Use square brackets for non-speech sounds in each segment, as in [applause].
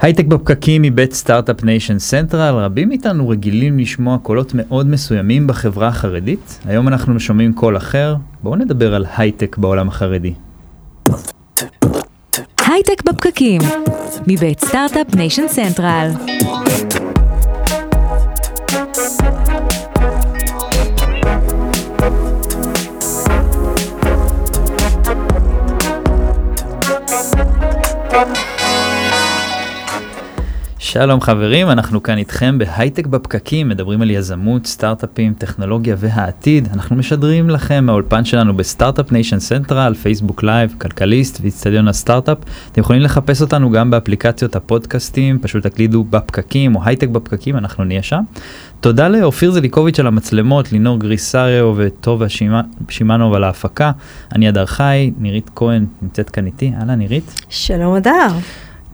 הייטק בפקקים מבית Start-Up Nation Central, רבים מאיתנו רגילים לשמוע קולות מאוד מסוימים בחברה החרדית. היום אנחנו שומעים קול אחר, בואו נדבר על הייטק בעולם החרדי. הייטק בפקקים, מבית Start-Up Nation Central. שלום חברים, אנחנו כאן איתכם בהייטק בפקקים, מדברים על יזמות, סטארט-אפים, טכנולוגיה והעתיד. אנחנו משדרים לכם מהאולפן שלנו ב Start-Up Nation Central, פייסבוק לייב, כלכליסט ואיצטדיון הסטארט-אפ. אתם יכולים לחפש אותנו גם באפליקציות הפודקאסטים, פשוט תקלידו בפקקים או הייטק בפקקים, אנחנו נהיה שם. תודה לאופיר זליקוביץ' על המצלמות, לינור גריסריו וטובה שמענוב על ההפקה. אני אדר חי, נירית כהן נמצאת כאן איתי, אהלן נירית. שלום אדר.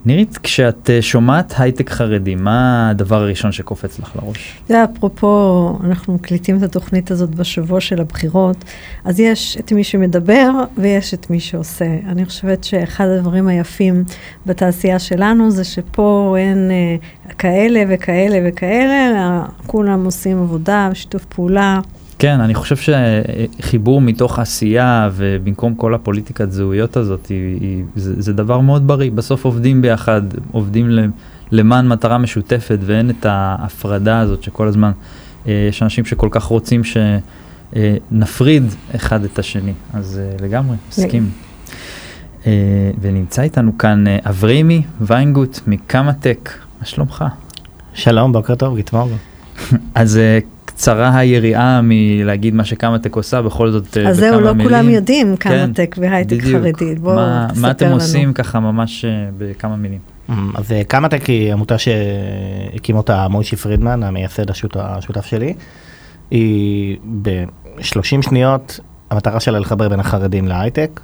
נירית, כשאת אה, שומעת הייטק חרדי, מה הדבר הראשון שקופץ לך לראש? זה אפרופו, אנחנו מקליטים את התוכנית הזאת בשבוע של הבחירות, אז יש את מי שמדבר ויש את מי שעושה. אני חושבת שאחד הדברים היפים בתעשייה שלנו זה שפה אין אה, כאלה וכאלה וכאלה, אלא כולם עושים עבודה, שיתוף פעולה. כן, אני חושב שחיבור מתוך עשייה ובמקום כל הפוליטיקת זהויות הזאת, היא, היא, זה, זה דבר מאוד בריא. בסוף עובדים ביחד, עובדים למען מטרה משותפת ואין את ההפרדה הזאת שכל הזמן, אה, יש אנשים שכל כך רוצים שנפריד אחד את השני. אז אה, לגמרי, מסכים. אה, ונמצא איתנו כאן אבריימי ויינגוט מקמא-טק, מה שלומך? שלום, בוקר טוב, גיטמור. [laughs] אז קצרה היריעה מלהגיד מה שקמא-טק עושה, בכל זאת בכמה מילים. אז זהו, לא כולם יודעים קמא-טק כן, והייטק חרדי. בואו מה, מה אתם לנו. עושים ככה ממש בכמה מילים? אז קמא-טק היא עמותה שהקים אותה מוישי פרידמן, המייסד השותף שלי. היא ב-30 שניות, המטרה שלה לחבר בין החרדים להייטק.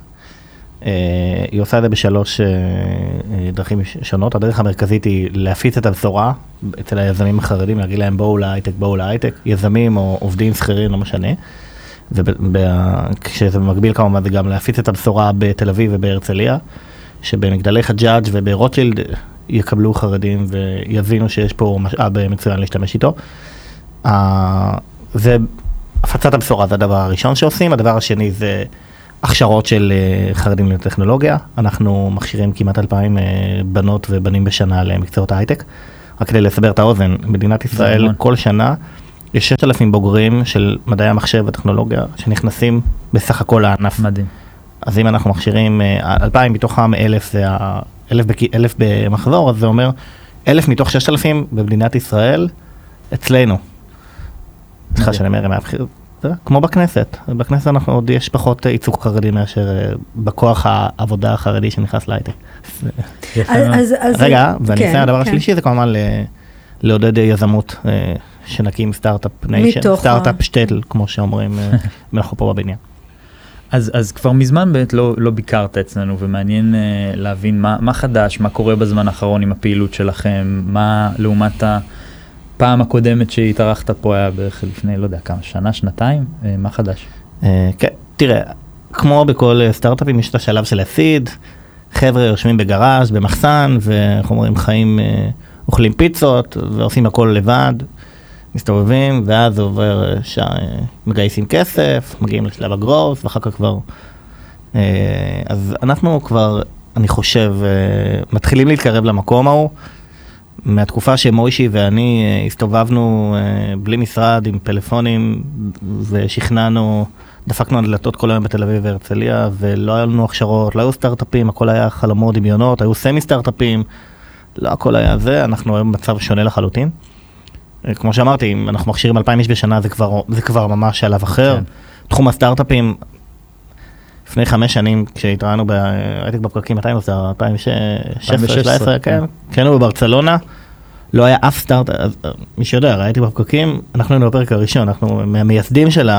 אה, היא עושה את זה בשלוש אה, אה, דרכים שונות. הדרך המרכזית היא להפיץ את הבשורה אצל היזמים החרדים, להגיד להם בואו להייטק, בואו להייטק, יזמים או עובדים שכירים, לא משנה. וכשזה במקביל כמובן זה גם להפיץ את הבשורה בתל אביב ובהרצליה, שבמגדלי חג'אג' וברוטשילד יקבלו חרדים ויבינו שיש פה משאב מצוין להשתמש איתו. זה הפצת הבשורה זה הדבר הראשון שעושים, הדבר השני זה הכשרות של אה, חרדים לטכנולוגיה, אנחנו מכשירים כמעט 2,000 אה, בנות ובנים בשנה למקצועות ההייטק. רק כדי לסבר את האוזן, מדינת ישראל נכון. כל שנה יש 6,000 בוגרים של מדעי המחשב והטכנולוגיה שנכנסים בסך הכל לענף. מדהים. אז אם אנחנו מכשירים 2,000 אה, מתוכם 1,000 זה 1,000 במחזור, אז זה אומר 1,000 מתוך 6,000 במדינת ישראל אצלנו. סליחה שאני אומר, כמו בכנסת, בכנסת אנחנו עוד יש פחות ייצוג חרדי מאשר אה, בכוח העבודה החרדי שנכנס להייטק. רגע, ואני אסיים, כן, הדבר כן. השלישי זה כמובן לעודד יזמות, אה, שנקים Start-Up Nation, סטארט-אפ שטעטל, כמו שאומרים, אה, [laughs] אנחנו פה בבניין. אז, אז כבר מזמן באמת לא, לא ביקרת אצלנו ומעניין אה, להבין מה, מה חדש, מה קורה בזמן האחרון עם הפעילות שלכם, מה לעומת ה... הפעם הקודמת שהתארחת פה היה בערך לפני, לא יודע, כמה, שנה, שנתיים? אה, מה חדש? אה, כן, תראה, כמו בכל אה, סטארט-אפים יש את השלב של ה seed, חבר'ה יושבים בגראז', במחסן, ואיך אומרים, חיים, אוכלים פיצות, ועושים הכל לבד, מסתובבים, ואז עובר, מגייסים כסף, מגיעים לשלב הגרוס, ואחר כך כבר... אז אנחנו כבר, אני חושב, מתחילים להתקרב למקום ההוא. מהתקופה שמוישי ואני אה, הסתובבנו אה, בלי משרד עם פלאפונים ושכנענו, דפקנו על דלתות כל היום בתל אביב והרצליה ולא היה לנו הכשרות, לא היו סטארט-אפים, הכל היה חלומות, דמיונות, היו סמי סטארט-אפים, לא הכל היה זה, אנחנו היום במצב שונה לחלוטין. אה, כמו שאמרתי, אם אנחנו מכשירים 2,000 איש בשנה זה כבר, זה כבר ממש שלב אחר. כן. תחום הסטארט-אפים, לפני חמש שנים כשהתראינו בהייטק בפקקים, מתי זה? 2016, כן, כשהיינו בברצלונה, לא היה אף סטארט, מי שיודע, ראיתי בפקקים, אנחנו היינו בפרק הראשון, אנחנו מהמייסדים של [laughs]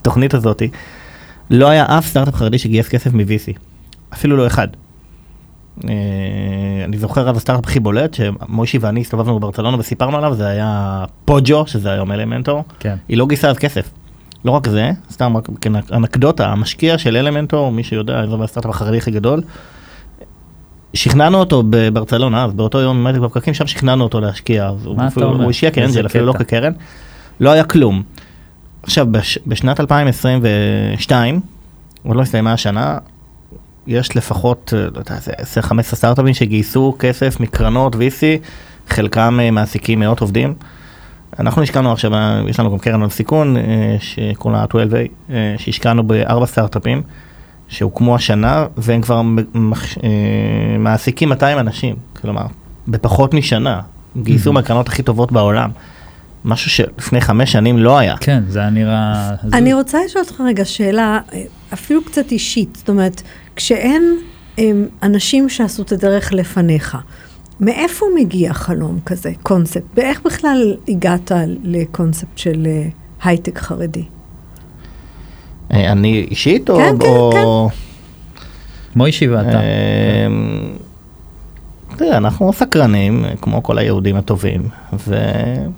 התוכנית הזאת, לא היה אף סטארט-אפ חרדי שגייס כסף מ-VC, אפילו לא אחד. אה, אני זוכר אז הסטארט-אפ הכי בולט, שמוישי ואני הסתובבנו בברצלונה וסיפרנו עליו, זה היה פוג'ו, שזה היום אלמנטור, כן. היא לא גייסה אז כסף. לא רק זה, סתם רק אנקדוטה, המשקיע של אלמנטור, מי שיודע, זה הסטארט-אפ החרדי הכי גדול, שכנענו אותו בברצלונה, אז באותו יום הייתי בפקקים, שם שכנענו אותו להשקיע. אז הוא אפילו-? הוא השקיע כאנג'ל, אפילו לא. כקרן. לא היה כלום. עכשיו, בש, בשנת 2022, עוד לא הסתיימה השנה, יש לפחות, אה, לא יודע, איזה 10-15 סטארט-אפים שגייסו כסף מקרנות VC, חלקם אה, מעסיקים מאות עובדים. אנחנו השקענו עכשיו, יש לנו גם קרן הון סיכון, אה, שקוראים לה 12A, אה, שהשקענו בארבע סטארט-אפים שהוקמו השנה, והם כבר מח- אה, מעסיקים 200 אנשים, כלומר, בפחות משנה, גייסו. מהקרנות הכי טובות בעולם. משהו שלפני חמש שנים לא היה. כן, זה היה נראה... אני רוצה לשאול אותך רגע שאלה, אפילו קצת אישית, זאת אומרת, כשאין אנשים שעשו את הדרך לפניך, מאיפה מגיע חלום כזה, קונספט? ואיך בכלל הגעת לקונספט של אה, הייטק חרדי? אה, אני אישית או... כן, כן, או... מוישי ואתה. אמ, תראה, אנחנו סקרנים, כמו כל היהודים הטובים, ואולי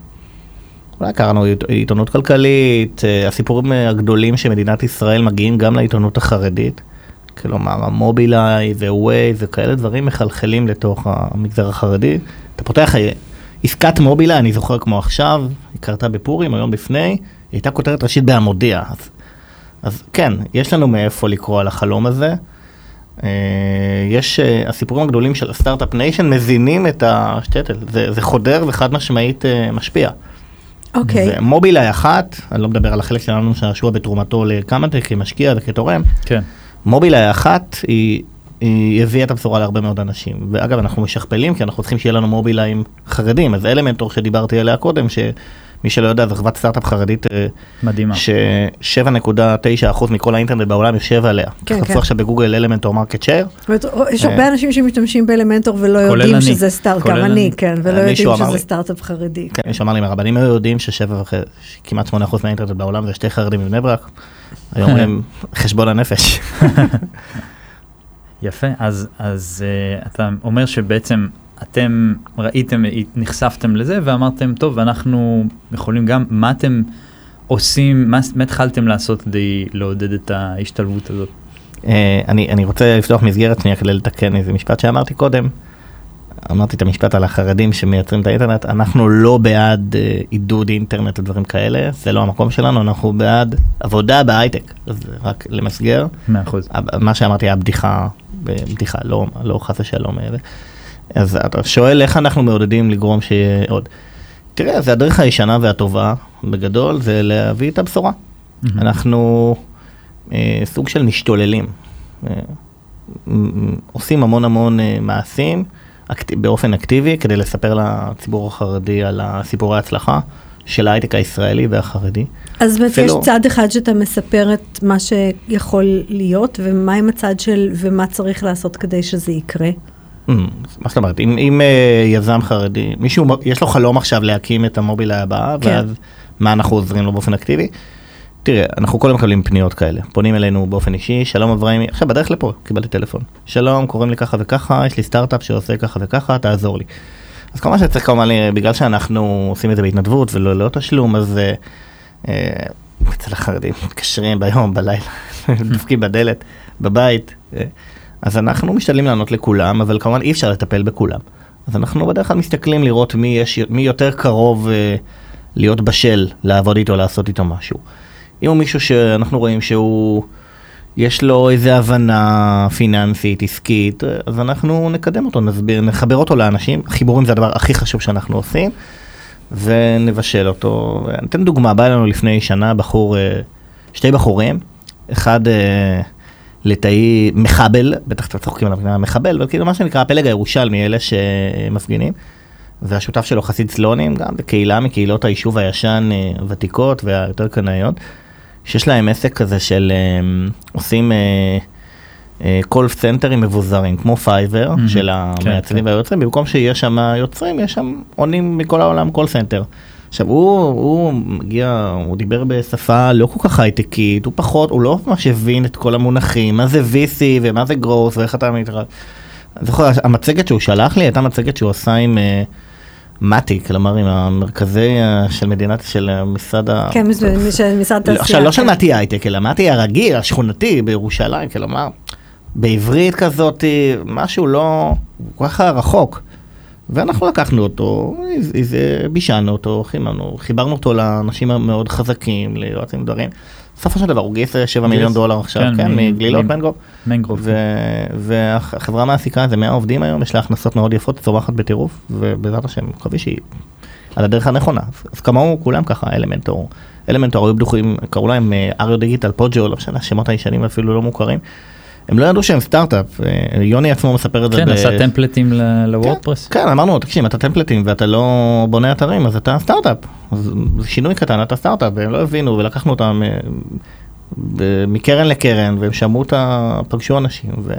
קראנו עית- עיתונות כלכלית, אה, הסיפורים אה, הגדולים של מדינת ישראל מגיעים גם לעיתונות החרדית. כלומר, המובילאיי ווייז וכאלה דברים מחלחלים לתוך המגזר החרדי. אתה פותח עסקת מובילאיי, אני זוכר כמו עכשיו, היא קרתה בפורים, היום לפני, היא הייתה כותרת ראשית בהמודיע. אז, אז כן, יש לנו מאיפה לקרוא על החלום הזה. אה, יש, אה, הסיפורים הגדולים של ה Start-Up Nation מזינים את השטעטל, זה, זה חודר וחד משמעית אה, משפיע. אוקיי, ומובילאיי אחת, אני לא מדבר על החלק שלנו שעשוע בתרומתו לקמאטק כמשקיע וכתורם, כן. מובילאי אחת היא, היא הביאה את הבשורה להרבה מאוד אנשים. ואגב, אנחנו משכפלים כי אנחנו צריכים שיהיה לנו מובילאים חרדים. אז אלמנטור שדיברתי עליה קודם, שמי שלא יודע, זו חברת סטארט-אפ חרדית אה, מדהימה. ש-7.9% מכל האינטרנט בעולם יושב עליה. כן, כן. עכשיו בגוגל אלמנטור market share. יש הרבה אה. אנשים שמשתמשים באלמנטור ולא יודעים. שזה סטארט, כולל גם אני. כן, ולא אה, יודעים שזה. סטארט-אפ חרדי. כן, מישהו אמר לי, הרבנים היו יודעים ששבע וחצי, כמעט 8% מהאינטרנט בעולם זה שני חרדים מבני ברק. [laughs] היום הם [laughs] חשבון הנפש. [laughs] יפה, אז, אז uh, אתה אומר שבעצם אתם ראיתם, נחשפתם לזה ואמרתם, טוב, אנחנו יכולים גם, מה אתם עושים, מה, מה התחלתם לעשות כדי לעודד את ההשתלבות הזאת? אה, אני, אני רוצה לפתוח מסגרת שנייה כדי לתקן איזה משפט שאמרתי קודם. אמרתי את המשפט על החרדים שמייצרים את האינטרנט, אנחנו לא בעד אה, עידוד אינטרנט ודברים כאלה, זה לא המקום שלנו, אנחנו בעד עבודה בהייטק, אז רק למסגר. מאה אחוז. מה שאמרתי היה בדיחה, בדיחה, לא, לא חס ושלום. אה, אז אתה שואל איך אנחנו מעודדים לגרום שיהיה עוד. תראה, זה הדרך הישנה והטובה, בגדול, זה להביא את הבשורה. מהמם. אנחנו אה, סוג של משתוללים. אה, עושים המון המון אה, מעשים אקט, באופן אקטיבי כדי לספר לציבור החרדי על הסיפורי ההצלחה של ההייטק הישראלי והחרדי. אז באמת יש צד אחד שאתה מספר את מה שיכול להיות, ומה עם הצד של ומה צריך לעשות כדי שזה יקרה? Mm, מה זאת אומרת, אם, אם אה, יזם חרדי, מישהו, יש לו חלום עכשיו להקים את המובילאיי הבאה, כן. ואז מה אנחנו עוזרים לו באופן אקטיבי? תראה, אנחנו קודם מקבלים פניות כאלה, פונים אלינו באופן אישי, שלום אברהים, עכשיו בדרך לפה קיבלתי טלפון, שלום, קוראים לי ככה וככה, יש לי סטארט-אפ שעושה ככה וככה, תעזור לי. אז כל מה שצריך כמובן, בגלל שאנחנו עושים את זה בהתנדבות ולא ללא תשלום, אז אה, אה, אצל החרדים מתקשרים ביום, בלילה, [laughs] דופקים בדלת, בבית, אה, אז אנחנו משתדלים לענות לכולם, אבל כמובן אי אפשר לטפל בכולם. אז אנחנו בדרך כלל מסתכלים לראות מי, יש, מי יותר קרוב אה, להיות בשל לעבוד איתו, לעשות איתו משהו. אם הוא מישהו שאנחנו רואים שהוא, יש לו איזה הבנה פיננסית, עסקית, אז אנחנו נקדם אותו, נסביר, נחבר אותו לאנשים. חיבורים זה הדבר הכי חשוב שאנחנו עושים, ונבשל אותו. אני אתן דוגמה, בא אלינו לפני שנה בחור, אה, שתי בחורים, אחד אה, ליטאי מחבל, בטח אתם צוחקים עליו, מחבל, אבל כאילו מה שנקרא הפלג הירושלמי, אלה שמפגינים. והשותף שלו חסיד סלונים, גם בקהילה מקהילות היישוב הישן אה, הוותיקות והיותר קנאיות, שיש להם עסק כזה של אה, עושים call center ים מבוזרים, כמו Fiverr Mhm. של כן, המעצבים כן. והיוצרים, במקום שיש שם יוצרים, יש שם עונים מכל העולם call center. עכשיו הוא, הוא מגיע, הוא דיבר בשפה לא כל כך הייטקית, הוא פחות, הוא לא ממש הבין את כל המונחים, מה זה VC ומה זה growth ואיך אתה מתראה. אני זוכר, המצגת שהוא שלח לי הייתה מצגת שהוא עשה עם אה, מתי, כלומר עם המרכזי אה, של מדינת, של אה, משרד ה... כן, מש- משרד לא, תעשייה. עכשיו לא של כן. מתי הייטק, אלא מתי הרגיל, השכונתי בירושלים, כלומר, בעברית כזאת, משהו לא כל כך רחוק. ואנחנו לקחנו אותו, איזה בישלנו אותו, חיממנו, חיברנו אותו לאנשים המאוד חזקים, ליועצים דברים. בסופו של דבר הוא גייס 7 מיליון דולר עכשיו, כן, כן מגלילות מנגרוב. מנגרוב. והחברה מעסיקה איזה 100 עובדים היום, יש לה הכנסות מאוד יפות, צורחת בטירוף, ובעזרת השם, מקווה שהיא על הדרך הנכונה. אז כמוהו כולם ככה, אלמנטור. אלמנטור היו בדוחים, קראו להם אריו דיגיטל פוג'ו, לא משנה, השמות הישנים אפילו לא מוכרים. הם לא ידעו שהם סטארט-אפ, אה, יוני עצמו מספר את זה. כן, עשה טמפלטים לוורדפרס. כן, כן, אמרנו, תקשיב, אתה טמפלטים ואתה לא בונה אתרים, אז אתה סטארט-אפ. זה שינוי קטן, אתה סטארט-אפ, והם לא הבינו, ולקחנו אותם אה, מקרן לקרן, והם שמעו אותה, פגשו אנשים, ו...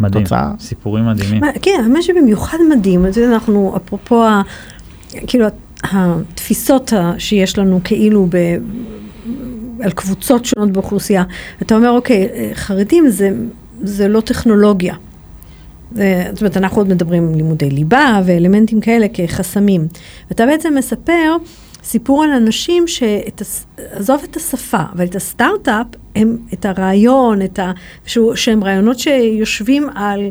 מדהים, סיפורים מדהימים. כן, מה שבמיוחד מדהים, אנחנו, אפרופו, כאילו, התפיסות שיש לנו כאילו על קבוצות שונות באוכלוסייה. אתה אומר, אוקיי, חרדים זה, זה לא טכנולוגיה. זאת אומרת, אנחנו עוד מדברים על לימודי ליבה ואלמנטים כאלה כחסמים. ואתה בעצם מספר סיפור על אנשים שעזוב את השפה, אבל את הסטארט-אפ, הם, את הרעיון, את ה, שהוא, שהם רעיונות שיושבים על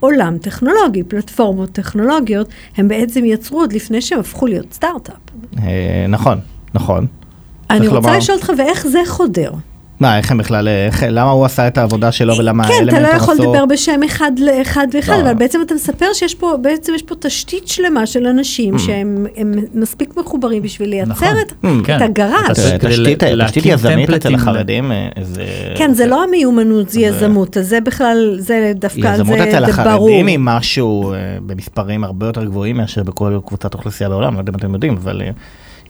עולם טכנולוגי, פלטפורמות טכנולוגיות, הם בעצם יצרו עוד לפני שהם הפכו להיות סטארט-אפ. אה, נכון, נכון. אני רוצה לומר... לשאול אותך, ואיך זה חודר? מה, איך הם בכלל, איך, למה הוא עשה את העבודה שלו ולמה האלמנט כן, אתה לא יכול לדבר בשם אחד לאחד ואחד, לא. אבל בעצם אתה מספר שיש פה, בעצם יש פה תשתית שלמה של אנשים mm. שהם מספיק מחוברים בשביל לייצר נכון. את, mm, את כן. הגראז'. תשתית יזמית אצל החרדים, אה, זה... כן, זה לא המיומנות, זה יזמות, זה בכלל, זה דווקא, זה ברור. יזמות אצל החרדים היא משהו אה, במספרים הרבה יותר גבוהים מאשר בכל קבוצת אוכלוסייה בעולם, לא יודע אם אתם יודעים, אבל...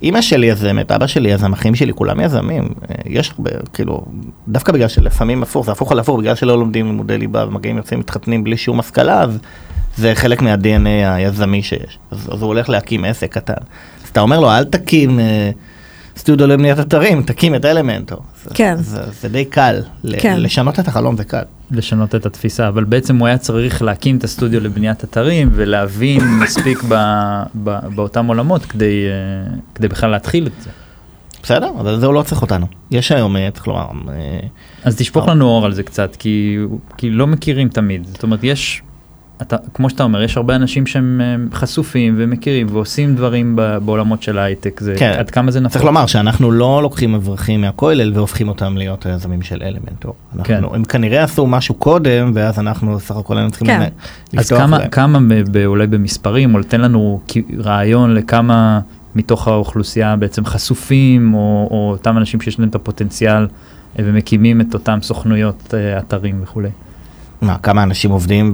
אימא שלי יזמת, אבא שלי יזם, אחים שלי, כולם יזמים. אה, יש הרבה, כאילו, דווקא בגלל שלפעמים הפוך, זה הפוך על הפוך, בגלל שלא לומדים לימודי ליבה ומגיעים יוצאים מתחתנים בלי שום השכלה, אז זה חלק מה-DNA היזמי שיש. אז, אז הוא הולך להקים עסק קטן. אז אתה אומר לו, אל תקים... אה, סטודיו לבניית אתרים, תקים את אלמנטור. כן. זה, זה, זה די קל, כן. לשנות את החלום זה קל. לשנות את התפיסה, אבל בעצם הוא היה צריך להקים את הסטודיו לבניית אתרים ולהבין [coughs] מספיק ב, ב, באותם עולמות כדי, אה, כדי בכלל להתחיל את זה. בסדר, אבל זה הוא לא צריך אותנו. יש היום, אה, צריך לומר... אה, אז תשפוך לנו אור על זה קצת, כי, כי לא מכירים תמיד. זאת אומרת, יש אתה, כמו שאתה אומר, יש הרבה אנשים שהם חשופים ומכירים ועושים דברים בעולמות של ההייטק, זה, כן. עד כמה זה נכון. צריך לומר שאנחנו לא לוקחים אברכים מהכולל והופכים אותם להיות היזמים של אלמנטור. אנחנו, כן. הם כנראה עשו משהו קודם, ואז אנחנו סך הכל היינו צריכים כן. לפתוח אז כמה, להם. כמה אולי במספרים, או תן לנו רעיון לכמה מתוך האוכלוסייה בעצם חשופים, או, או אותם אנשים שיש להם את הפוטנציאל ומקימים את אותם סוכנויות אה, אתרים וכולי. מה, כמה אנשים עובדים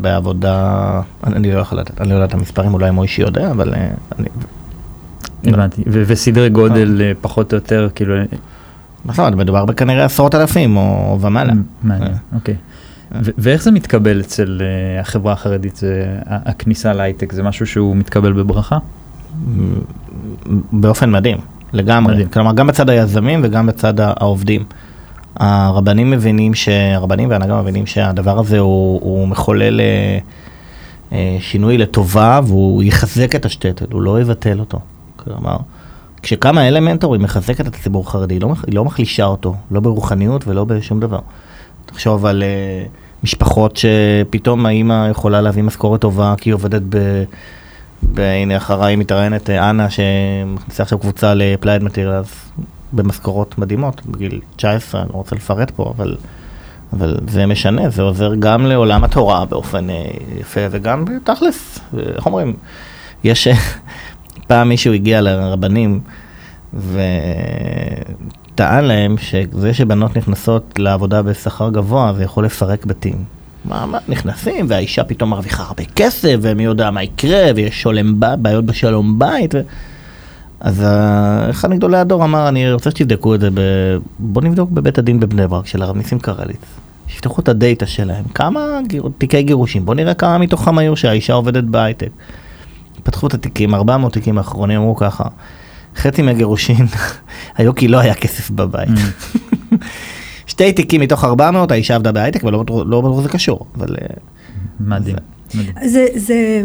בעבודה, אני לא יכול לדעת, אני לא יודע את המספרים, אולי מוישי יודע, אבל אה, אני... הבנתי, וסדרי גודל אה. אה, פחות או יותר, כאילו... אומרת, מדובר בכנראה עשרות אלפים או ומעלה. מעניין, אוקיי. ואיך זה מתקבל אצל החברה החרדית, הכניסה להייטק, זה משהו שהוא מתקבל בברכה? באופן מדהים, לגמרי. כלומר, גם בצד היזמים וגם בצד העובדים. הרבנים מבינים, הרבנים והנהגה מבינים שהדבר הזה הוא, הוא מחולל אה, אה, שינוי לטובה והוא יחזק את השטטל, הוא לא יבטל אותו. כלומר, כשקמה אלמנטור היא מחזקת את הציבור החרדי, היא לא, היא לא מחלישה אותו, לא ברוחניות ולא בשום דבר. תחשוב על uh, משפחות שפתאום האימא יכולה להביא משכורת טובה כי היא עובדת ב... והנה אחריי מתראיינת אנה שמכניסה עכשיו קבוצה לפלייד מטריאלס, במשכורות מדהימות, בגיל 19, אני לא רוצה לפרט פה, אבל, אבל זה משנה, זה עוזר גם לעולם התורה באופן אה, יפה, וגם תכלס, איך אומרים, יש, [laughs] פעם מישהו הגיע לרבנים, וטען להם שזה שבנות נכנסות לעבודה בשכר גבוה, זה יכול לפרק בתים. מה, מה, נכנסים, והאישה פתאום מרוויחה הרבה כסף, ומי יודע מה יקרה, ויש שולם, בעיות בשלום בית. ו... אז אה, אחד מגדולי הדור אמר, אני רוצה שתבדקו את זה, ב... בוא נבדוק בבית הדין בבני ברק של הרב ניסים קרליץ. שיפתחו את הדאטה שלהם, כמה גיר... תיקי גירושים, בוא נראה כמה מתוכם היו שהאישה עובדת בהייטק. פתחו את התיקים, 400 תיקים האחרונים אמרו ככה, חצי מהגירושין [laughs] היו כי לא היה כסף בבית. Mm. [laughs] שתי תיקים מתוך 400, האישה עבדה בהייטק, ולא בטוח לא זה קשור, אבל... מדהים. זה, זה, זה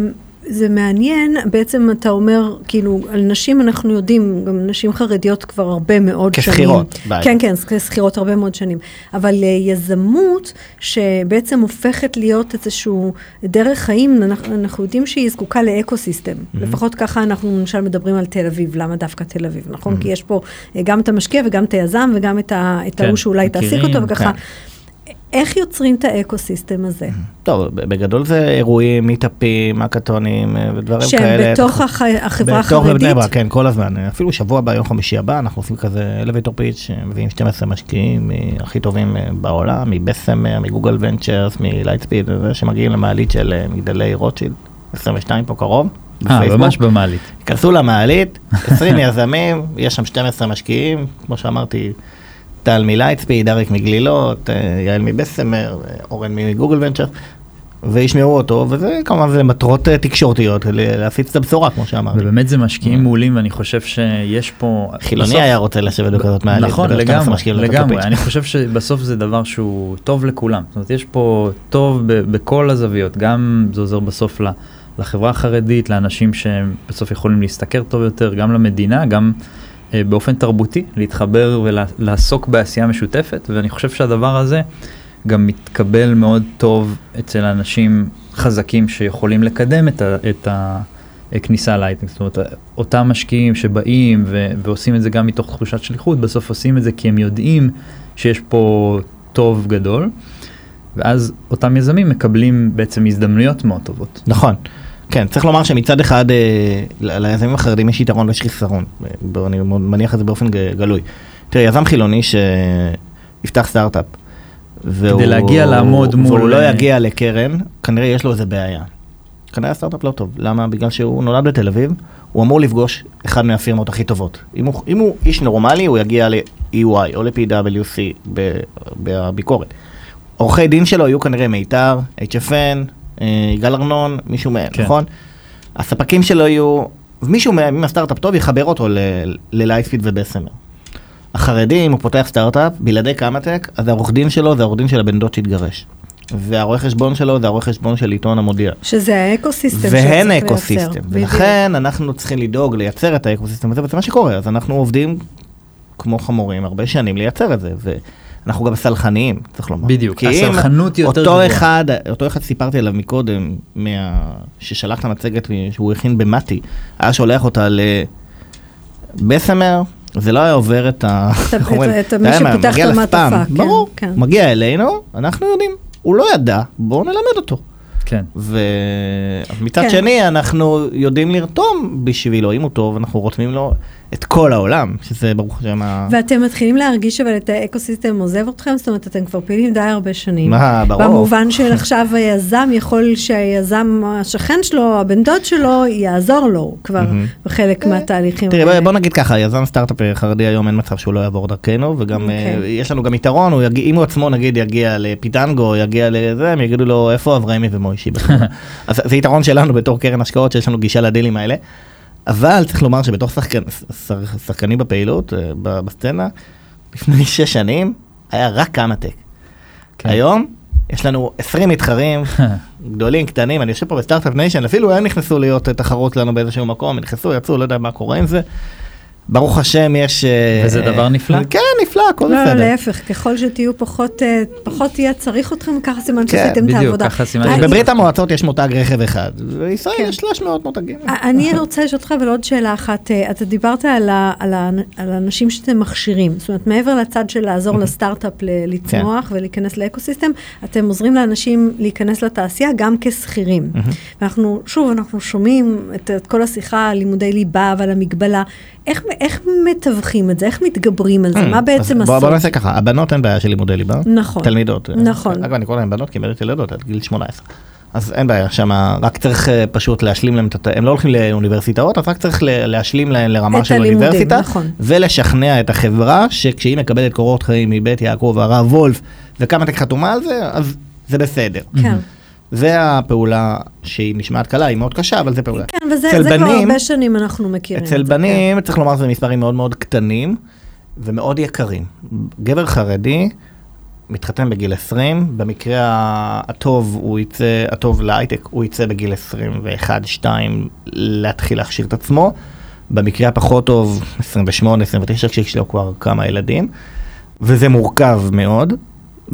מעניין, בעצם אתה אומר, כאילו, על נשים אנחנו יודעים, גם נשים חרדיות כבר הרבה מאוד שנים. כשכירות. כן, כן, כשכירות הרבה מאוד שנים. אבל אה, יזמות, שבעצם הופכת להיות איזשהו דרך חיים, אנחנו, אנחנו יודעים שהיא זקוקה ל ecosystem. Mm-hmm. לפחות ככה אנחנו למשל מדברים על תל אביב, למה דווקא תל אביב, נכון? Mm-hmm. כי יש פה אה, גם את המשקיע וגם את היזם וגם את ה- את כן, ההוא שאולי תעסיק אותו וככה. כן. איך יוצרים את ה ecosystem הזה? טוב, בגדול זה אירועים, מיטאפים, האקתונים אה, ודברים שהם כאלה. בתוך הח- החברה בתוך החרדית? בבני ברק, כן, כל הזמן. אפילו שבוע הבא, יום חמישי הבא, אנחנו עושים כזה elevator pitch, מביאים 12 משקיעים אה, הכי טובים אה, בעולם, מבסמר, מגוגל ונצ'רס, מלייטספיד, שמגיעים למעלית של אה, מגדלי רוטשילד, 22 פה קרוב. אה. ממש במעלית. כנסו למעלית, 20 [laughs] יזמים, יש שם 12 משקיעים, כמו שאמרתי, טל מלייטספיד, אריק מגלילות, אה, יעל מבסמר, אה, אורן מגוגל ונצ'ר, וישמעו אותו, וזה כמובן זה מטרות אה, תקשורתיות, להפיץ את הבשורה, כמו שאמרתי. ובאמת זה משקיעים מעולים ואני חושב שיש פה... חילוני בסוף- היה רוצה לשבת בכזאת מעלית. נכון, לדבר 12 לגמרי, לגמרי. אני חושב שבסוף זה דבר שהוא טוב לכולם. זאת אומרת, יש פה טוב בכל הזוויות. גם זה עוזר בסוף ל- לחברה החרדית, לאנשים שהם בסוף יכולים להשתכר טוב יותר, גם למדינה, גם באופן תרבותי, להתחבר ולעסוק בעשייה משותפת, ואני חושב שהדבר הזה גם מתקבל מאוד טוב אצל אנשים חזקים שיכולים לקדם את ה... את ה כניסה להייטק, זאת אומרת, אותם משקיעים שבאים ו- ועושים את זה גם מתוך תחושת שליחות, בסוף עושים את זה כי הם יודעים שיש פה טוב גדול, ואז אותם יזמים מקבלים בעצם הזדמנויות מאוד טובות. נכון. כן, צריך לומר שמצד אחד אה, ליזמים החרדים יש יתרון ויש חיסרון. אני מניח את זה באופן גלוי. תראה, יזם חילוני שיפתח סטארט-אפ. והוא, להגיע לעמוד מול- והוא לא יגיע לקרן, כנראה יש לו איזה בעיה. כנראה הסטארט-אפ לא טוב. למה? בגלל שהוא נולד בתל אביב, הוא אמור לפגוש אחד מהפירמות הכי טובות. אם הוא, אם הוא איש נורמלי, הוא יגיע ל-EY או ל-PwC בביקורת. עורכי דין שלו יהיו כנראה מיתר, HFN, יגאל ארנון, מישהו מהם, כן. נכון? הספקים שלו יהיו, מישהו מהם, אם הסטארט-אפ טוב, יחבר אותו ל- ל Lightspeed ו Bessemer. החרדי, אם הוא פותח סטארט-אפ, בלעדי קמא-טק, אז העורך דין שלו זה העורך דין של הבן דוד שהתגרש. והרואה חשבון שלו זה הרואה חשבון של עיתון המודיע. שזה ה ecosystem והן שצריך לייצר. ecosystem. בדיוק. ולכן אנחנו צריכים לדאוג לייצר את ה ecosystem הזה, וזה מה שקורה. אז אנחנו עובדים כמו חמורים הרבה שנים לייצר את זה. ואנחנו גם סלחניים, צריך לומר. בדיוק, כי אם הסלחנות יותר אותו גבוהה. אחד, אותו אחד סיפרתי עליו מקודם, מה... ששלח את המצגת שהוא הכין במתי, היה שולח אותה לבסמר, זה לא היה עובר את ה... את- איך אומרים? את- את אתה מי מגיע את המעטפה, כן, ברור, כן. מגיע אלינו, אנחנו יודעים. הוא לא ידע, בואו נלמד אותו. כן. ומצד כן. שני אנחנו יודעים לרתום בשבילו, אם הוא טוב, אנחנו רותמים לו את כל העולם, שזה ברוך השם ה... ואתם מתחילים להרגיש אבל את ה ecosystem עוזב אתכם? זאת אומרת, אתם כבר פעילים די הרבה שנים. מה, ברור. במובן של עכשיו היזם יכול שהיזם, השכן שלו, הבן דוד שלו, יעזור לו כבר. בחלק מהתהליכים תראי, בוא- נגיד ככה, יזם סטארט-אפ חרדי היום אין מצב שהוא לא יעבור דרכנו, וגם אוקיי. אה, יש לנו גם יתרון, הוא יגיע- אם הוא עצמו נגיד יגיע לפיטנגו, יגיע לזה, הם יגידו לו איפה אברהמי ומוישי בכלל. [laughs] אז זה יתרון שלנו בתור קרן השקעות, שיש לנו גישה לדילים האלה. אבל צריך לומר שח- שחקנים בפעילות, אה, בסצנה, לפני [laughs] שש שנים, היה רק קמא-טק. כן. היום יש לנו 20 מתחרים, [laughs] גדולים, קטנים, אני יושב פה ב Start-Up Nation, אפילו הם נכנסו להיות אה, תחרות לנו באיזשהו מקום, נכנסו, יצאו, לא יודע מה קורה עם זה. ברוך השם יש... אה, וזה דבר נפלא. כן, נפלא, הכל לא, לא, בסדר. להפך, ככל שתהיו פחות, אה, פחות יהיה צריך אתכם, ככה סימן כן, שעשיתם את בדיוק, העבודה. ככה סימן אה, שעשיתם. בברית המועצות יש מותג רכב אחד, בישראל כן. יש 300 מותגים. אני רוצה לשאול אותך, אבל עוד שאלה אחת. אה, אתה דיברת על, ה, על, ה, על האנשים שאתם מכשירים. זאת אומרת, מעבר לצד של לעזור לסטארט-אפ ל- לצמוח ולהיכנס לאקוסיסטם, אתם עוזרים לאנשים להיכנס לתעשייה גם כשכירים. ואנחנו, שוב, אנחנו שומעים את, את כל השיחה על לימודי ליבה ועל המגבלה. איך, איך מתווכים את זה? איך מתגברים על זה? מה בעצם אז בוא-? נעשה ככה, הבנות אין בעיה של לימודי ליבה. נכון. תלמידות. נכון. אגב, אני קורא להן בנות כי הן באמת ילדות עד גיל 18. אז אין בעיה שם, רק צריך אה, פשוט להשלים להם. הם לא הולכים לאוניברסיטאות, אז רק צריך להשלים להם לרמה של הלימודים, אוניברסיטה, נכון. ולשכנע את החברה שכשהיא מקבלת קורות חיים מבית יעקב והרב וולף, וכמה תק חתומה על זה, אז זה בסדר. כן. זה הפעולה שהיא נשמעת קלה, היא מאוד קשה, אבל זה פעולה. כן, וזה זה כבר בנים- הרבה שנים אנחנו מכירים אצל זה. כן. בנים צריך לומר שזה מספרים מאוד מאוד קטנים ומאוד יקרים. גבר חרדי מתחתן בגיל 20, במקרה הטוב הוא יצא, הטוב להייטק, הוא יצא בגיל 21-2 להתחיל להכשיר את עצמו. במקרה הפחות טוב, 28-29, כשיש לו כבר כמה ילדים, וזה מורכב מאוד.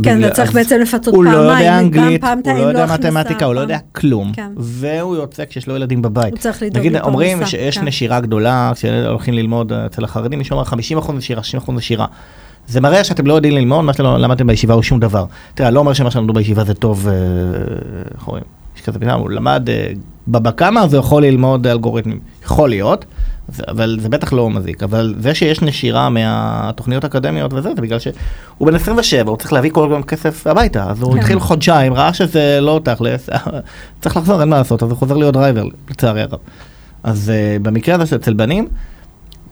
כן, אתה צריך בעצם לפצות הוא פעמיים. לא יודע אנגלית, הוא לא יודע מתמטיקה, הוא לא יודע כלום. כן. והוא יוצא כשיש לו ילדים בבית. הוא צריך לדאוג נגיד, לפרנסה, אומרים שיש כן. נשירה גדולה, כשהולכים ללמוד אצל החרדים, מישהו אומר 50% נשירה, 60% נשירה. זה מראה שאתם לא יודעים ללמוד, מה שאתם לא למדתם בישיבה הוא שום דבר. תראה, לא אומר שמה שלמדו בישיבה זה טוב, אה, איך אומרים, יש כזה פתאום, הוא למד אה, בבא קמא, אז הוא יכול ללמוד אלגוריתמים. יכול להיות, אבל זה בטח לא מזיק. אבל זה שיש נשירה מהתוכניות האקדמיות וזה, זה בגלל שהוא בן 27, הוא צריך להביא כל הזמן כסף הביתה, אז הוא כן. התחיל חודשיים, ראה שזה לא תכלס, [laughs] צריך לחזור, אין מה לעשות, אז הוא חוזר להיות driver, לצערי הרב. אז אה, במקרה הזה שאצל בנים,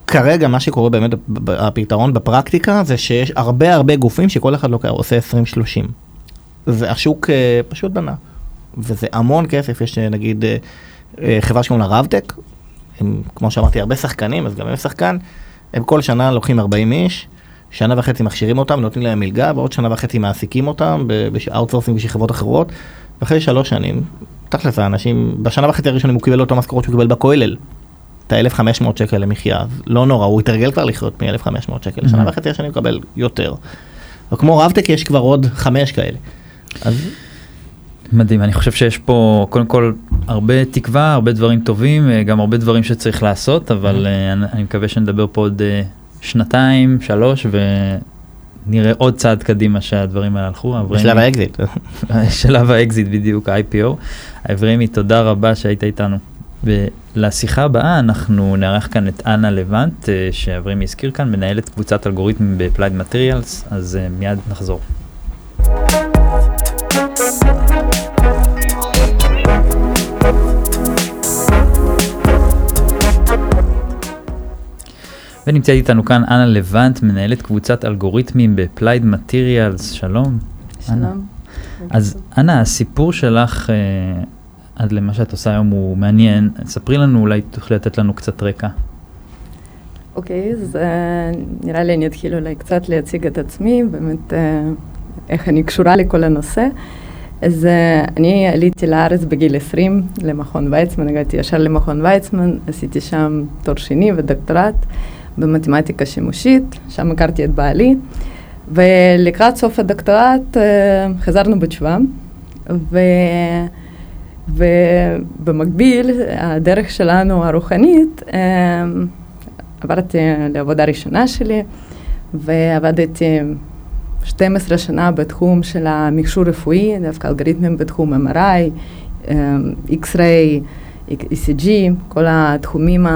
כרגע מה שקורה באמת, הפתרון בפרקטיקה זה שיש הרבה הרבה גופים שכל אחד לוקח, עושה 20-30. והשוק אה, פשוט בנה. וזה המון כסף, יש אה, נגיד אה, חברה שקוראים לה רבטק, הם, כמו שאמרתי, הרבה שחקנים, אז גם הם שחקן, הם כל שנה לוקחים 40 איש, שנה וחצי מכשירים אותם, נותנים להם מלגה, ועוד שנה וחצי מעסיקים אותם ב outsourcing בשביל חברות אחרות, ואחרי שלוש שנים, תכלס האנשים, בשנה וחצי הראשונים הוא קיבל אותו משכורת שהוא קיבל בכולל. את ה-1500 שקל למחיה, אז לא נורא, הוא התרגל כבר לחיות מ-1500 שקל, שנה. וחצי השני הוא מקבל יותר. וכמו רבטק יש כבר עוד חמש כאלה. אז מדהים, אני חושב שיש פה קודם כל הרבה תקווה, הרבה דברים טובים, אה, גם הרבה דברים שצריך לעשות, אבל אה, אני- אני מקווה שנדבר פה עוד אה, שנתיים, שלוש, ונראה עוד צעד קדימה שהדברים האלה הלכו. בשלב האקזיט. [laughs] שלב האקזיט בדיוק, ה-IPO. אברהמי, תודה רבה שהיית איתנו. ולשיחה הבאה אנחנו נארח כאן את אנה לבנט, שאברהמי הזכיר כאן, מנהלת קבוצת אלגוריתמים ב-Applied Materials, אז מיד נחזור. ונמצאת איתנו כאן אנה לבנט, מנהלת קבוצת אלגוריתמים ב-Applied Materials, שלום. אנה. שלום. אז אנה, הסיפור שלך אה, עד למה שאת עושה היום הוא מעניין. ספרי לנו, אולי תוכלי לתת לנו קצת רקע. אוקיי, אז אה, נראה לי אני אתחיל אולי קצת להציג את עצמי, באמת אה, איך אני קשורה לכל הנושא. אז אה, אני עליתי לארץ בגיל 20 למכון ויצמן, הגעתי ישר למכון ויצמן, עשיתי שם תואר שני ודוקטורט במתמטיקה שימושית, שם הכרתי את בעלי, ולקראת סוף הדוקטורט אה, חזרנו בתשובה, ו... ובמקביל, הדרך שלנו הרוחנית, אה, עברתי לעבודה ראשונה שלי, ועבדתי 12 שנה בתחום של המכשור רפואי, דווקא אלגוריתמים בתחום MRI, אה, X-ray, ECG, כל התחומים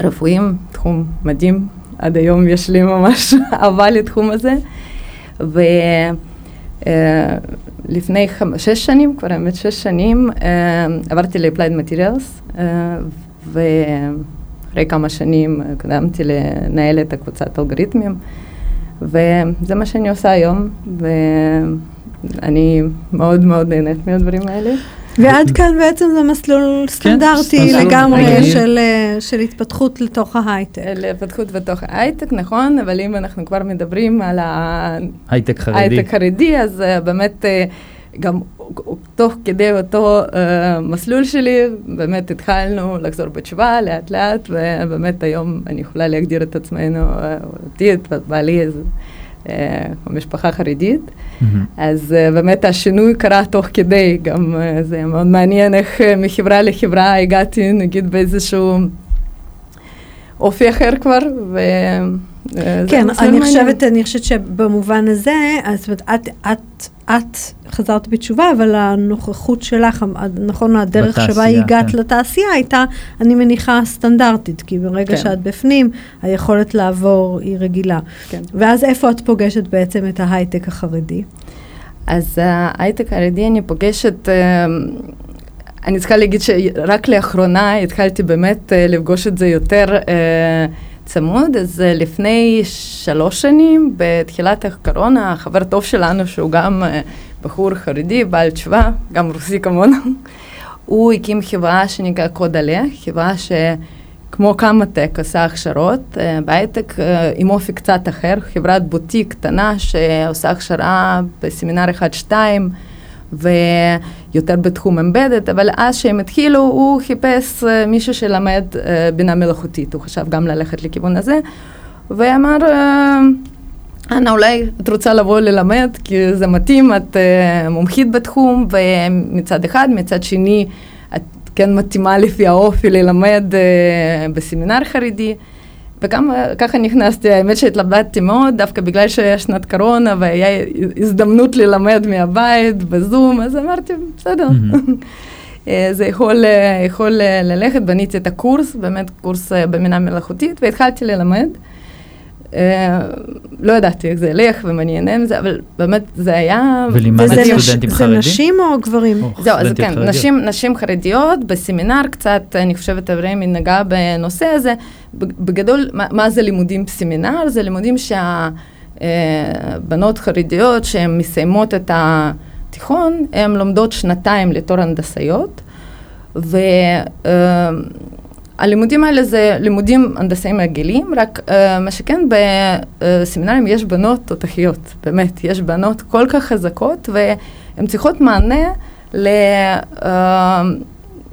הרפואיים, תחום מדהים. עד היום יש לי ממש [laughs] אהבה לתחום הזה. ולפני שש שנים, כבר האמת שש שנים, אה, עברתי ל-Applied Materials, אה, ואחרי כמה שנים קדמתי לנהל את הקבוצת אלגוריתמים, וזה מה שאני עושה היום, ואני מאוד מאוד נהנית מהדברים האלה. ועד כאן בעצם זה מסלול סטנדרטי מסלול לגמרי. של, אה, של התפתחות לתוך ההייטק. להתפתחות בתוך ההייטק, נכון, אבל אם אנחנו כבר מדברים על הייטק חרדי. ההייטק חרדי, אז uh, באמת uh, גם תוך כדי אותו uh, מסלול שלי, באמת התחלנו לחזור בתשובה לאט לאט, ובאמת היום אני יכולה להגדיר את עצמנו, uh, אותי, את בעלי, אז משפחה חרדית. מהמם. אז uh, באמת השינוי קרה תוך כדי, גם uh, זה מאוד מעניין איך מחברה לחברה הגעתי נגיד באיזשהו אופי אחר כבר, ו... uh, זה כן, אני. חושבת, אני חושבת שבמובן הזה, אז זאת אומרת, את, את, את חזרת בתשובה, אבל הנוכחות שלך, נכון, הדרך שבה בתעשייה, הגעת כן. לתעשייה הייתה, אני מניחה, סטנדרטית, כי ברגע כן. שאת בפנים, היכולת לעבור היא רגילה. כן. ואז איפה את פוגשת בעצם את ההייטק החרדי? אז ההייטק החרדי אני פוגשת, אה, אני צריכה להגיד שרק לאחרונה התחלתי באמת אה, לפגוש את זה יותר אה, צמוד, אז אה, לפני שלוש שנים, בתחילת הקורונה, חבר טוב שלנו, שהוא גם אה, בחור חרדי, בעל תשובה, גם רוסי כמונו, [laughs] הוא הקים חברה שנקרא קוד עלה, חברה כמו קמא-טק עושה הכשרות, אה, בהייטק אה, עם אופי קצת אחר, חברת בוטיק קטנה שעושה הכשרה בסמינר 1-2 ויותר בתחום אמבדד, אבל אז שהם התחילו הוא חיפש אה, מישהו שלמד בינה מלאכותית, הוא חשב גם ללכת לכיוון הזה, ואמר, אנה, אולי את רוצה לבוא ללמד, כי זה מתאים, את מומחית בתחום, ומצד אחד, מצד שני, את כן מתאימה לפי האופי ללמד בסמינר חרדי. וגם ככה נכנסתי, האמת שהתלבטתי מאוד, דווקא בגלל שהיה שנת קורונה והיה הזדמנות ללמד מהבית, בזום, אז אמרתי, בסדר. [laughs] זה יכול, יכול ללכת, בניתי את הקורס, באמת קורס במינה מלאכותית, והתחלתי ללמד. אה, לא ידעתי איך זה ילך ומה אני אענה עם זה, אבל באמת זה היה... ולימדת סטודנטים חרדים? זה נשים או גברים? זהו, אז כן, נשים, נשים חרדיות, בסמינר קצת, אני חושבת, אברהמי נגע בנושא הזה. בגדול, מה, מה זה לימודים בסמינר? זה לימודים שהבנות אה, חרדיות שהן מסיימות את התיכון, הן לומדות שנתיים לתור הנדסאיות, ו... אה, הלימודים האלה זה לימודים הנדסאים רגילים, רק uh, מה שכן בסמינרים יש בנות תותחיות, באמת, יש בנות כל כך חזקות והן צריכות מענה ל, uh,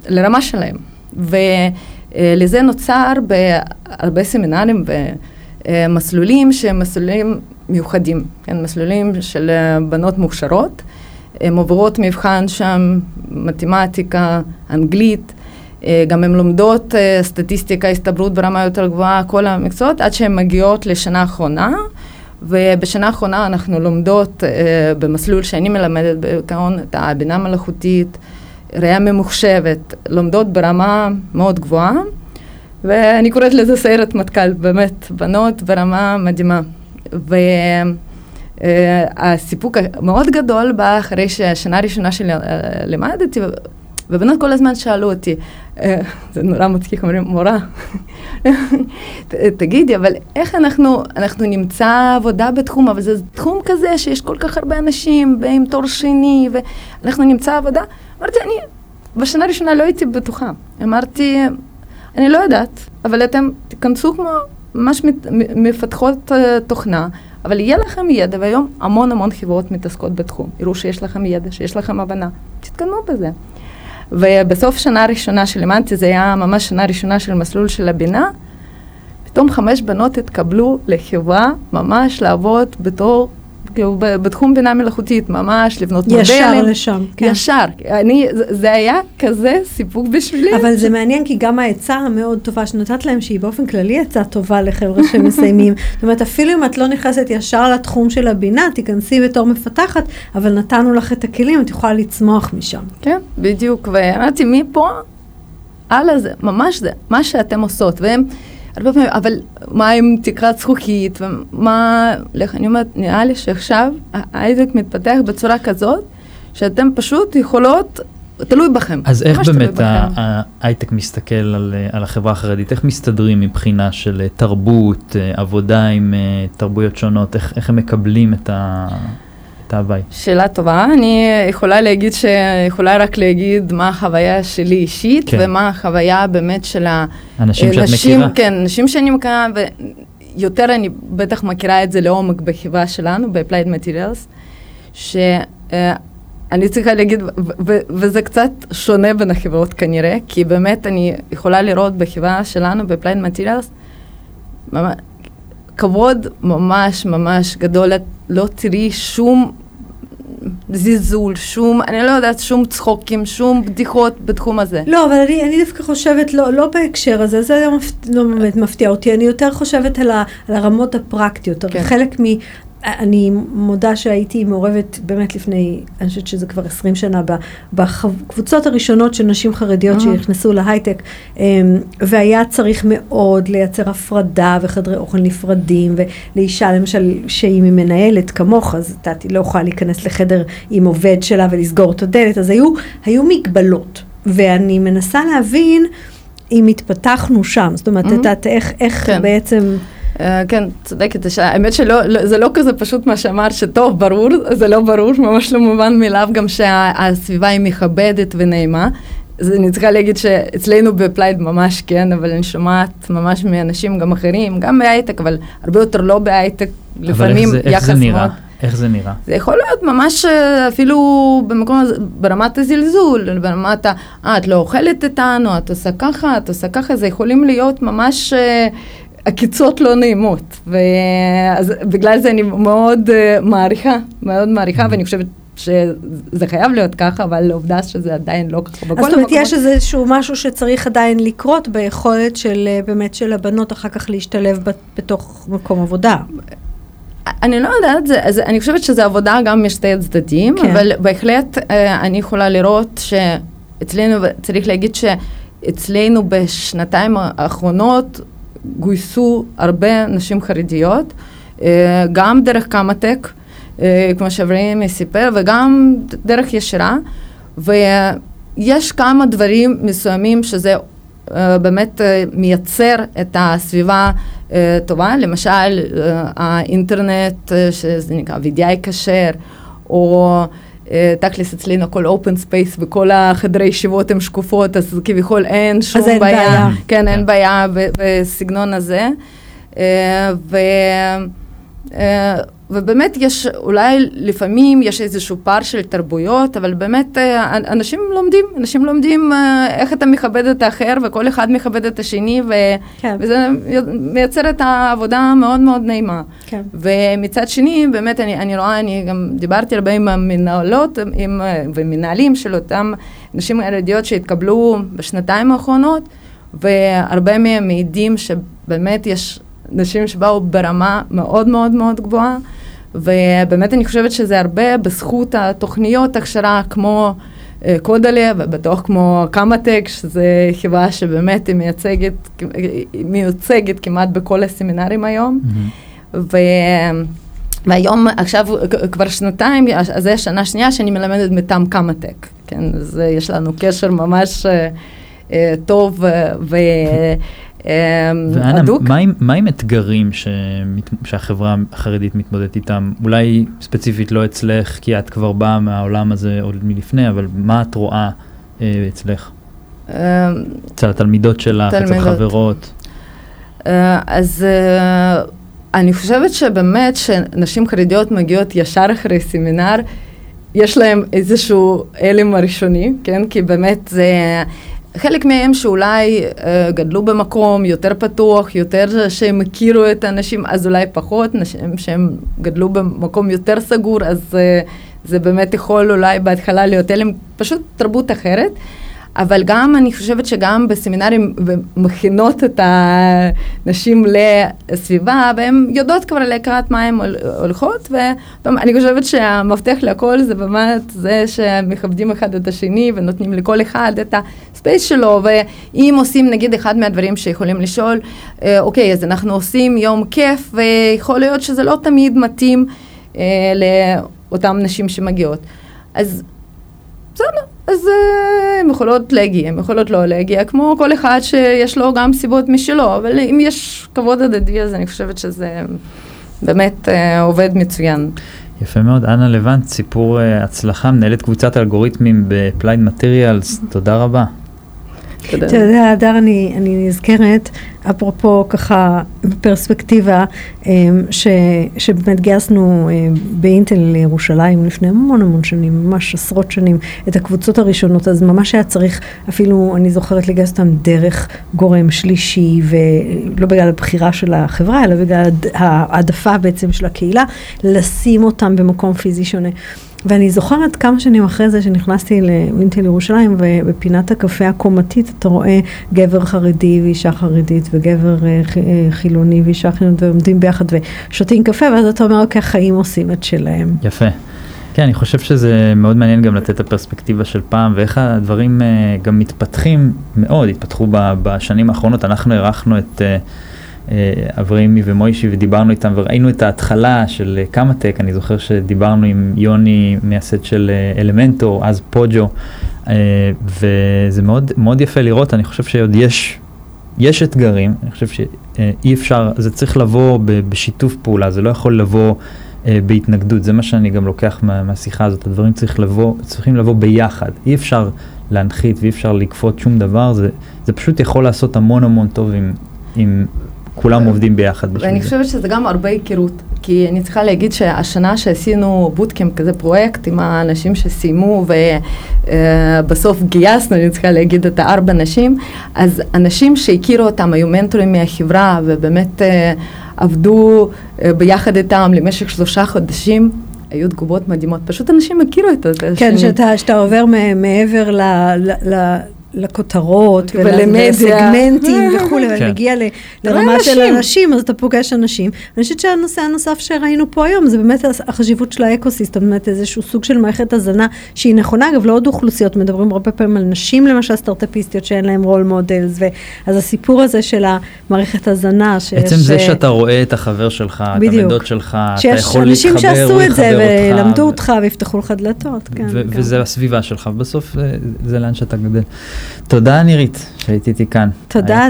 לרמה שלהם. ולזה נוצר בהרבה סמינרים ומסלולים שהם מסלולים מיוחדים, כן, מסלולים של בנות מוכשרות. הן עוברות מבחן שם, מתמטיקה, אנגלית, אה, גם הן לומדות אה, סטטיסטיקה, הסתברות ברמה יותר גבוהה, כל המקצועות, עד שהן מגיעות לשנה האחרונה. ובשנה האחרונה אנחנו לומדות uh, במסלול שאני מלמדת בעיקרון את הבינה המלאכותית, ראייה ממוחשבת, לומדות ברמה מאוד גבוהה, ואני קוראת לזה סיירת מטכ"ל, באמת, בנות ברמה מדהימה. והסיפוק uh, המאוד גדול בא אחרי שהשנה הראשונה שלי לימדתי, ובנות כל הזמן שאלו אותי, אה, זה נורא מצחיק, אומרים, מורה, תגידי, אבל איך אנחנו, אנחנו נמצא עבודה בתחום, אבל זה תחום כזה שיש כל כך הרבה אנשים עם תואר שני, ואנחנו נמצא עבודה? אמרתי, אני בשנה הראשונה לא הייתי בטוחה. אמרתי, אני לא יודעת, אבל אתם תיכנסו כמו ממש מפתחות uh, תוכנה, אבל יהיה לכם ידע, והיום המון המון חברות מתעסקות בתחום. יראו שיש לכם ידע, שיש לכם הבנה, תתקדמו בזה. ובסוף שנה ראשונה שלימדתי, זה היה ממש שנה ראשונה של מסלול של הבינה, פתאום חמש בנות התקבלו לחברה ממש לעבוד בתור, כאילו, בתחום בינה מלאכותית, ממש לבנות מודלים. ישר לשם, כן. ישר. אני, זה היה כזה סיפוק בשבילי. אבל זה מעניין, כי גם העצה המאוד טובה שנתת להם, שהיא באופן כללי עצה טובה לחבר'ה שמסיימים. [laughs] זאת אומרת, אפילו אם את לא נכנסת ישר לתחום של הבינה, תיכנסי בתור מפתחת, אבל נתנו לך את הכלים, את יכולה לצמוח משם. כן, בדיוק. ואמרתי, מפה, הלאה זה, ממש זה, מה שאתם עושות. והם... הרבה פעמים, אבל מה עם תקרת זכוכית, ומה, לך, אני אומרת, נראה לי שעכשיו ההייטק מתפתח בצורה כזאת, שאתם פשוט יכולות, תלוי בכם. אז איך באמת ההייטק מסתכל על, על החברה החרדית? איך מסתדרים מבחינה של תרבות, עבודה עם תרבויות שונות? איך, איך הם מקבלים את ה... ההוואי? שאלה טובה, אני יכולה להגיד שיכולה רק להגיד מה החוויה שלי אישית, כן. ומה החוויה באמת של האנשים שאת מכירה. כן, אנשים שאני מכירה, ויותר אני בטח מכירה את זה לעומק בחברה שלנו, ב-Applied Materials, שאני uh, צריכה להגיד, וזה קצת שונה בין החברות כנראה, כי באמת אני יכולה לראות בחברה שלנו, ב-Applied Materials, כבוד ממש ממש גדול, את לא תראי שום זלזול, שום, אני לא יודעת, שום צחוקים, שום בדיחות בתחום הזה. לא, אבל אני, אני דווקא חושבת, לא, לא בהקשר הזה, זה לא, מפ, לא באמת מפתיע אותי, אני יותר חושבת על, ה, על הרמות הפרקטיות. כן. חלק מ... אני מודה שהייתי מעורבת באמת לפני, אני חושבת שזה כבר 20 שנה, בקבוצות הראשונות של נשים חרדיות. שנכנסו להייטק, אמ, והיה צריך מאוד לייצר הפרדה וחדרי אוכל נפרדים, ולאישה למשל שהיא מנהלת כמוך, אז את לא יכולה להיכנס לחדר עם עובד שלה ולסגור את הדלת, אז היו, היו מגבלות, ואני מנסה להבין אם התפתחנו שם, זאת אומרת. את, איך, איך כן. בעצם... אה, כן, צודקת, האמת שזה לא, לא כזה פשוט מה שאמרת, שטוב, ברור, זה לא ברור, ממש לא מובן מאליו גם שהסביבה היא מכבדת ונעימה. אז אני צריכה להגיד שאצלנו בפלייד ממש כן, אבל אני שומעת ממש מאנשים גם אחרים, גם בהייטק, אבל הרבה יותר לא בהייטק, לפעמים אבל איך זה, איך זה יחס נראה? מאוד. איך זה נראה? זה יכול להיות ממש אה, אפילו במקום הזה, ברמת הזלזול, ברמת ה... אה, את לא אוכלת איתנו, את עושה ככה, את עושה ככה, זה יכולים להיות ממש אה, עקיצות לא נעימות. ואז בגלל זה אני מאוד אה, מעריכה, מאוד מעריכה, ואני חושבת שזה חייב להיות ככה, אבל העובדה שזה עדיין לא ככה. אז זאת אומרת, יש איזשהו משהו שצריך עדיין לקרות ביכולת של אה, באמת של הבנות אחר כך להשתלב בתוך מקום עבודה. אני לא יודעת, זה, זה, אני חושבת שזו עבודה גם משתי הצדדים. כן. אבל בהחלט אה, אני יכולה לראות שאצלנו, צריך להגיד שאצלנו בשנתיים האחרונות גויסו הרבה נשים חרדיות, אה, גם דרך קמא-טק, אה, כמו שאברהם סיפר, וגם דרך ישירה, ויש כמה דברים מסוימים שזה אה, באמת מייצר את הסביבה טובה, למשל האינטרנט, שזה נקרא VDI כשר, או תכלס אצלנו הכל open space וכל החדרי ישיבות הן שקופות, אז כביכול אין שום אין בעיה. כן, כן. אין בעיה ב- בסגנון הזה. אה, ו... אה, ובאמת יש, אולי לפעמים יש איזשהו פער של תרבויות, אבל באמת אה, אנשים לומדים, אנשים לומדים אה, איך אתה מכבד את האחר וכל אחד מכבד את השני, ו... כן. וזה מייצר את העבודה המאוד מאוד נעימה. כן. ומצד שני, באמת, אני, אני רואה, אני גם דיברתי הרבה עם המנהלות עם, ומנהלים של אותם נשים חרדיות שהתקבלו בשנתיים האחרונות, והרבה מהם מעידים שבאמת יש נשים שבאו ברמה מאוד מאוד מאוד גבוהה, ובאמת אני חושבת שזה הרבה בזכות התוכניות הכשרה כמו אה, קודלה, ובטוח כמו קמא-טק, שזו חברה שבאמת היא מייצגת, היא מיוצגת כמעט בכל הסמינרים היום. ו... והיום, עכשיו כבר שנתיים, אז זה השנה השנייה שאני מלמדת מטעם קמא-טק, כן, אז אה, יש לנו קשר ממש אה, אה, טוב אה, ו... אה, ואנה, הדוק. מה עם, מה עם אתגרים שמת, שהחברה החרדית מתמודדת איתם? אולי ספציפית לא אצלך, כי את כבר באה מהעולם הזה עוד מלפני, אבל מה את רואה אה, אצלך? אה, אצל התלמידות שלך, אצל. חברות? אה, אז אה, אני חושבת שבאמת שנשים חרדיות מגיעות ישר אחרי סמינר, יש להם איזשהו הלם הראשוני, כן? כי באמת זה... חלק מהם שאולי אה, גדלו במקום יותר פתוח, יותר שהם הכירו את האנשים, אז אולי פחות, נשים שהם גדלו במקום יותר סגור, אז אה, זה באמת יכול אולי בהתחלה להיות הלם, פשוט תרבות אחרת. אבל גם, אני חושבת שגם בסמינרים מכינות את הנשים לסביבה, והן יודעות כבר לקראת מה הן הולכות, ואני חושבת שהמפתח לכל זה באמת זה שמכבדים אחד את השני ונותנים לכל אחד את הספייס שלו, ואם עושים נגיד אחד מהדברים שיכולים לשאול, אה, אוקיי, אז אנחנו עושים יום כיף, ויכול להיות שזה לא תמיד מתאים אה, לאותן נשים שמגיעות. אז בסדר, אז uh, הן יכולות להגיע, הן יכולות לא להגיע, כמו כל אחד שיש לו גם סיבות משלו, אבל אם יש כבוד הדדי, אז אני חושבת שזה באמת uh, עובד מצוין. יפה מאוד. אנה לבנט, סיפור uh, הצלחה, מנהלת קבוצת אלגוריתמים בפלייד מטריאלס, תודה רבה. אתה יודע, הדר, אני, אני נזכרת, אפרופו ככה בפרספקטיבה, אמ, ש, שבאמת גייסנו אמ, באינטל לירושלים לפני המון המון שנים, ממש עשרות שנים, את הקבוצות הראשונות, אז ממש היה צריך, אפילו אני זוכרת לגייס אותם דרך גורם שלישי, ולא בגלל הבחירה של החברה, אלא בגלל הד- העדפה בעצם של הקהילה, לשים אותם במקום פיזי שונה. ואני זוכרת כמה שנים אחרי זה שנכנסתי לאינטל ירושלים ובפינת הקפה הקומתית אתה רואה גבר חרדי ואישה חרדית וגבר אה, אה, חילוני ואישה חילונית ועומדים ביחד ושותים קפה ואז אתה אומר אוקיי החיים עושים את שלהם. יפה. כן, אני חושב שזה מאוד מעניין גם לתת את הפרספקטיבה של פעם ואיך הדברים אה, גם מתפתחים מאוד, התפתחו בשנים האחרונות. אנחנו אירחנו את אה, אברהימי ומוישי ודיברנו איתם וראינו את ההתחלה של אה, קמא-טק, אני זוכר שדיברנו עם יוני מייסד של אה, אלמנטור, אז פוג'ו, וזה מאוד, מאוד יפה לראות, אני חושב שעוד יש, יש אתגרים, אני חושב שאי אפשר, זה צריך לבוא בשיתוף פעולה, זה לא יכול לבוא בהתנגדות, זה מה שאני גם לוקח מה, מהשיחה הזאת, הדברים צריך לבוא, צריכים לבוא ביחד, אי אפשר להנחית ואי אפשר לכפות שום דבר, זה, זה פשוט יכול לעשות המון המון טוב אם, אם כולם עובדים ביחד בשביל ואני זה. חושבת שזה גם הרבה היכרות, כי אני צריכה להגיד שהשנה שעשינו בוטקאמפ כזה פרויקט עם האנשים שסיימו ובסוף גייסנו, אני צריכה להגיד את הארבע נשים, אז אנשים שהכירו אותם היו מנטורים מהחברה ובאמת אה, עבדו אה, ביחד איתם למשך שלושה חודשים. היו תגובות מדהימות, פשוט אנשים הכירו את זה. כן, שאתה, שאתה עובר מעבר ל... ל, ל לכותרות ולמדיה. ולסגמנטים [laughs] וכולי, כן. ומגיע ל- לרמה של אנשים. אנשים, אז אתה פוגש אנשים. אני חושבת שהנושא הנוסף שראינו פה היום, זה באמת החשיבות של האקוסיסטם, באמת איזשהו סוג של מערכת הזנה שהיא נכונה, אגב, לעוד אוכלוסיות, מדברים הרבה פעמים על נשים למשל סטארט-אפיסטיות שאין להן רול מודלס, אז הסיפור הזה של המערכת הזנה, שיש... עצם זה אה, שאתה רואה את החבר שלך, את. העמדות שלך, אתה שיש יכול אנשים להתחבר, שעשו הוא את זה יחבר אותך. ולמדו ו- אותך ויפתחו לך דלתות, כן. גם. וזה הסביבה שלך, בסוף זה, זה לאן שאתה גדל. תודה נירית שהיית איתי כאן. תודה.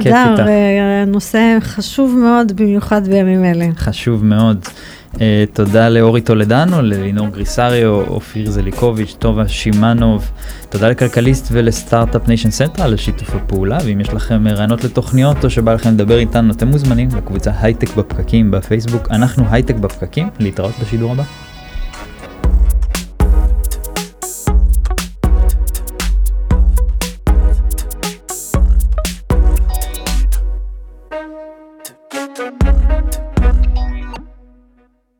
אה, נושא חשוב מאוד, במיוחד בימים אלה. חשוב מאוד. אה, תודה לאורי טולדנו, ללינור גריסריו, אופיר זליקוביץ', טובה שימנוב. תודה לכלכליסט ולסטארט-אפ ניישן סנטרל על שיתוף הפעולה, ואם יש לכם רעיונות לתוכניות או שבא לכם לדבר איתנו, אתם מוזמנים לקבוצה הייטק בפקקים בפייסבוק. אנחנו הייטק בפקקים, להתראות בשידור הבא.